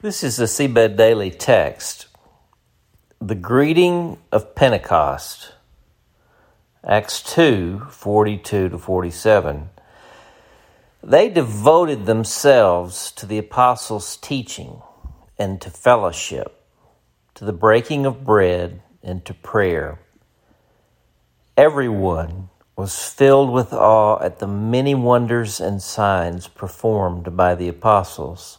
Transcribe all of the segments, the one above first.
This is the Seedbed Daily text. The greeting of Pentecost. Acts 2 42 to 47. They devoted themselves to the apostles' teaching and to fellowship, to the breaking of bread and to prayer. Everyone was filled with awe at the many wonders and signs performed by the apostles.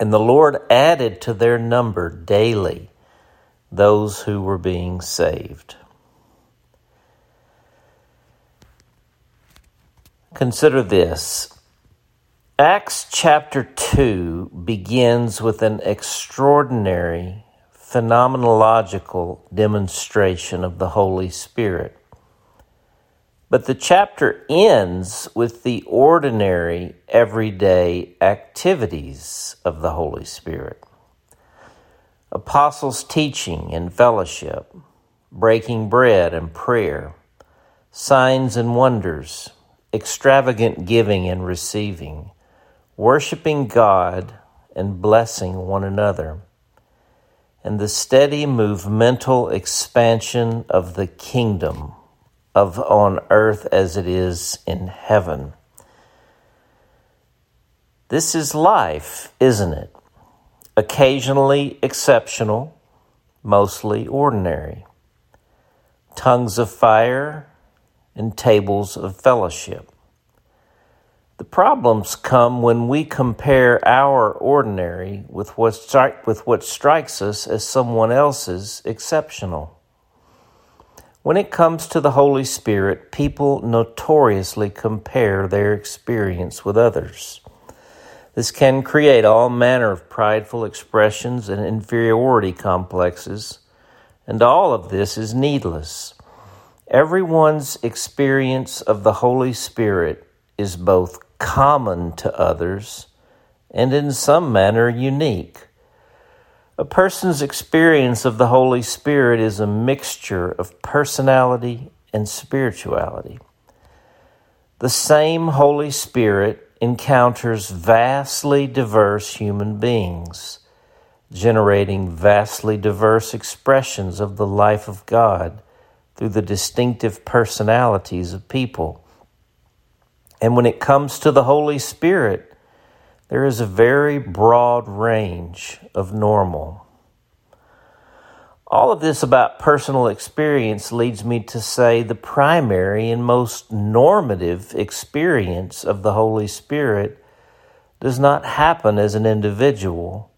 And the Lord added to their number daily those who were being saved. Consider this. Acts chapter 2 begins with an extraordinary phenomenological demonstration of the Holy Spirit. But the chapter ends with the ordinary, everyday activities of the Holy Spirit. Apostles' teaching and fellowship, breaking bread and prayer, signs and wonders, extravagant giving and receiving, worshiping God and blessing one another, and the steady movemental expansion of the kingdom of on earth as it is in heaven. This is life, isn't it? Occasionally exceptional, mostly ordinary. Tongues of fire and tables of fellowship. The problems come when we compare our ordinary with what, stri- with what strikes us as someone else's exceptional. When it comes to the Holy Spirit, people notoriously compare their experience with others. This can create all manner of prideful expressions and inferiority complexes, and all of this is needless. Everyone's experience of the Holy Spirit is both common to others and in some manner unique. A person's experience of the Holy Spirit is a mixture of personality and spirituality. The same Holy Spirit encounters vastly diverse human beings, generating vastly diverse expressions of the life of God through the distinctive personalities of people. And when it comes to the Holy Spirit, there is a very broad range of normal. All of this about personal experience leads me to say the primary and most normative experience of the Holy Spirit does not happen as an individual,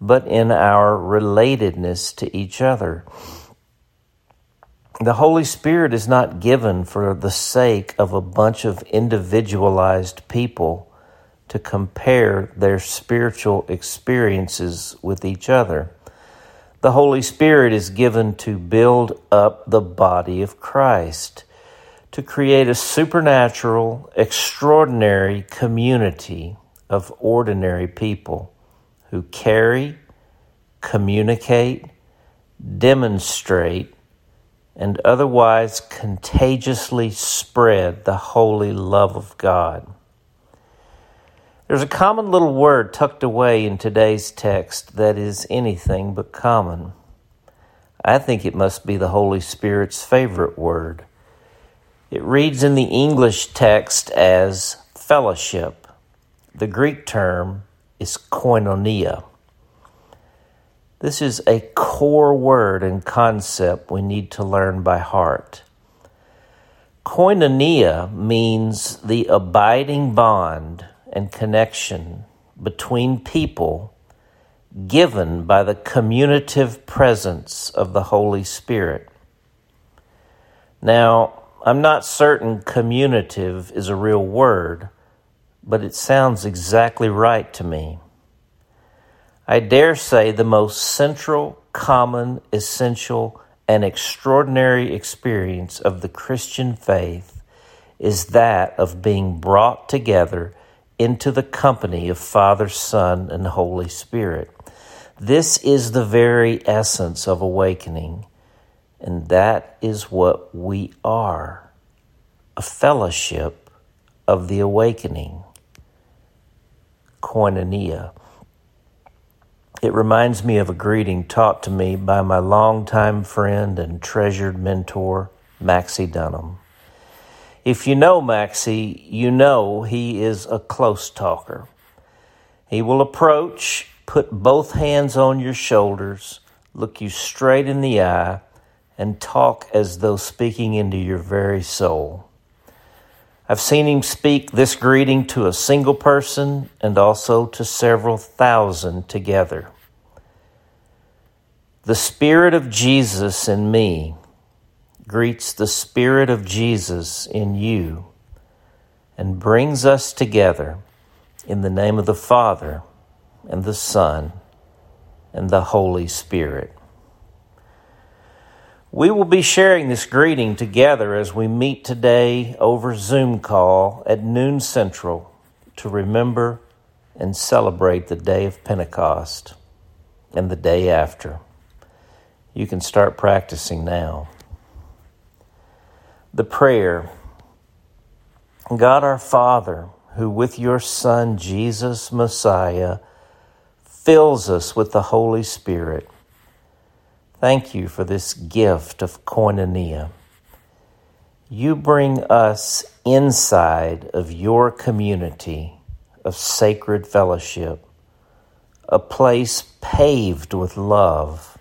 but in our relatedness to each other. The Holy Spirit is not given for the sake of a bunch of individualized people to compare their spiritual experiences with each other. The Holy Spirit is given to build up the body of Christ, to create a supernatural, extraordinary community of ordinary people who carry, communicate, demonstrate, and otherwise contagiously spread the holy love of God. There's a common little word tucked away in today's text that is anything but common. I think it must be the Holy Spirit's favorite word. It reads in the English text as fellowship. The Greek term is koinonia. This is a core word and concept we need to learn by heart. Koinonia means the abiding bond and connection between people given by the communicative presence of the Holy Spirit. Now, I'm not certain communicative is a real word, but it sounds exactly right to me. I dare say the most central, common, essential, and extraordinary experience of the Christian faith is that of being brought together into the company of Father, Son, and Holy Spirit. This is the very essence of awakening, and that is what we are a fellowship of the awakening. Koinonia. It reminds me of a greeting taught to me by my longtime friend and treasured mentor, Maxie Dunnam. If you know Maxie, you know he is a close talker. He will approach, put both hands on your shoulders, look you straight in the eye, and talk as though speaking into your very soul. I've seen him speak this greeting to a single person and also to several thousand together. The Spirit of Jesus in me greets the Spirit of Jesus in you and brings us together in the name of the Father and the Son and the Holy Spirit. We will be sharing this greeting together as we meet today over Zoom call at noon central to remember and celebrate the day of Pentecost and the day after. You can start practicing now. The prayer God our Father, who with your Son Jesus Messiah fills us with the Holy Spirit Thank you for this gift of koinonia. You bring us inside of your community of sacred fellowship, a place paved with love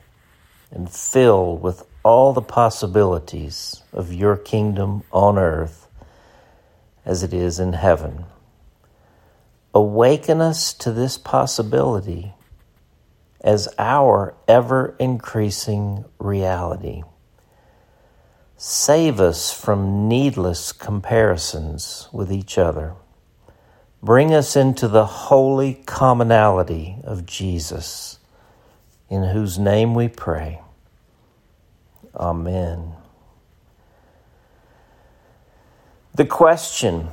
and filled with all the possibilities of your kingdom on earth as it is in heaven. Awaken us to this possibility as our ever increasing reality. Save us from needless comparisons with each other. Bring us into the holy commonality of Jesus, in whose name we pray. Amen. The question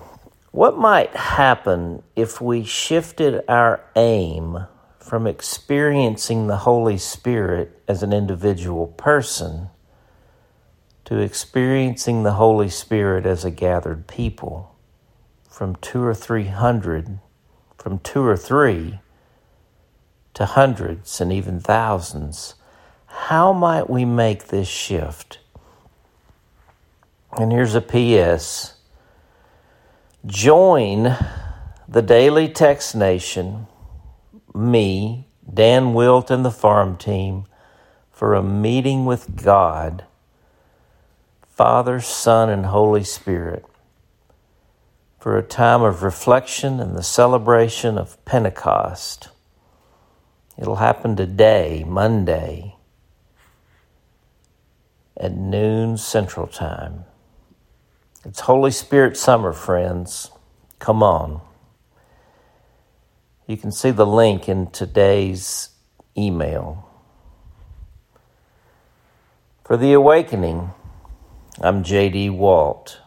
what might happen if we shifted our aim from experiencing the Holy Spirit as an individual person to experiencing the Holy Spirit as a gathered people, from two or three hundred, from two or three to hundreds and even thousands. How might we make this shift? And here's a PS join the Daily Text Nation me, Dan Wilt, and the farm team for a meeting with God, Father, Son, and Holy Spirit, for a time of reflection and the celebration of Pentecost. It'll happen today, Monday, at noon Central Time. It's Holy Spirit summer, friends. Come on. You can see the link in today's email. For the awakening, I'm J.D. Walt.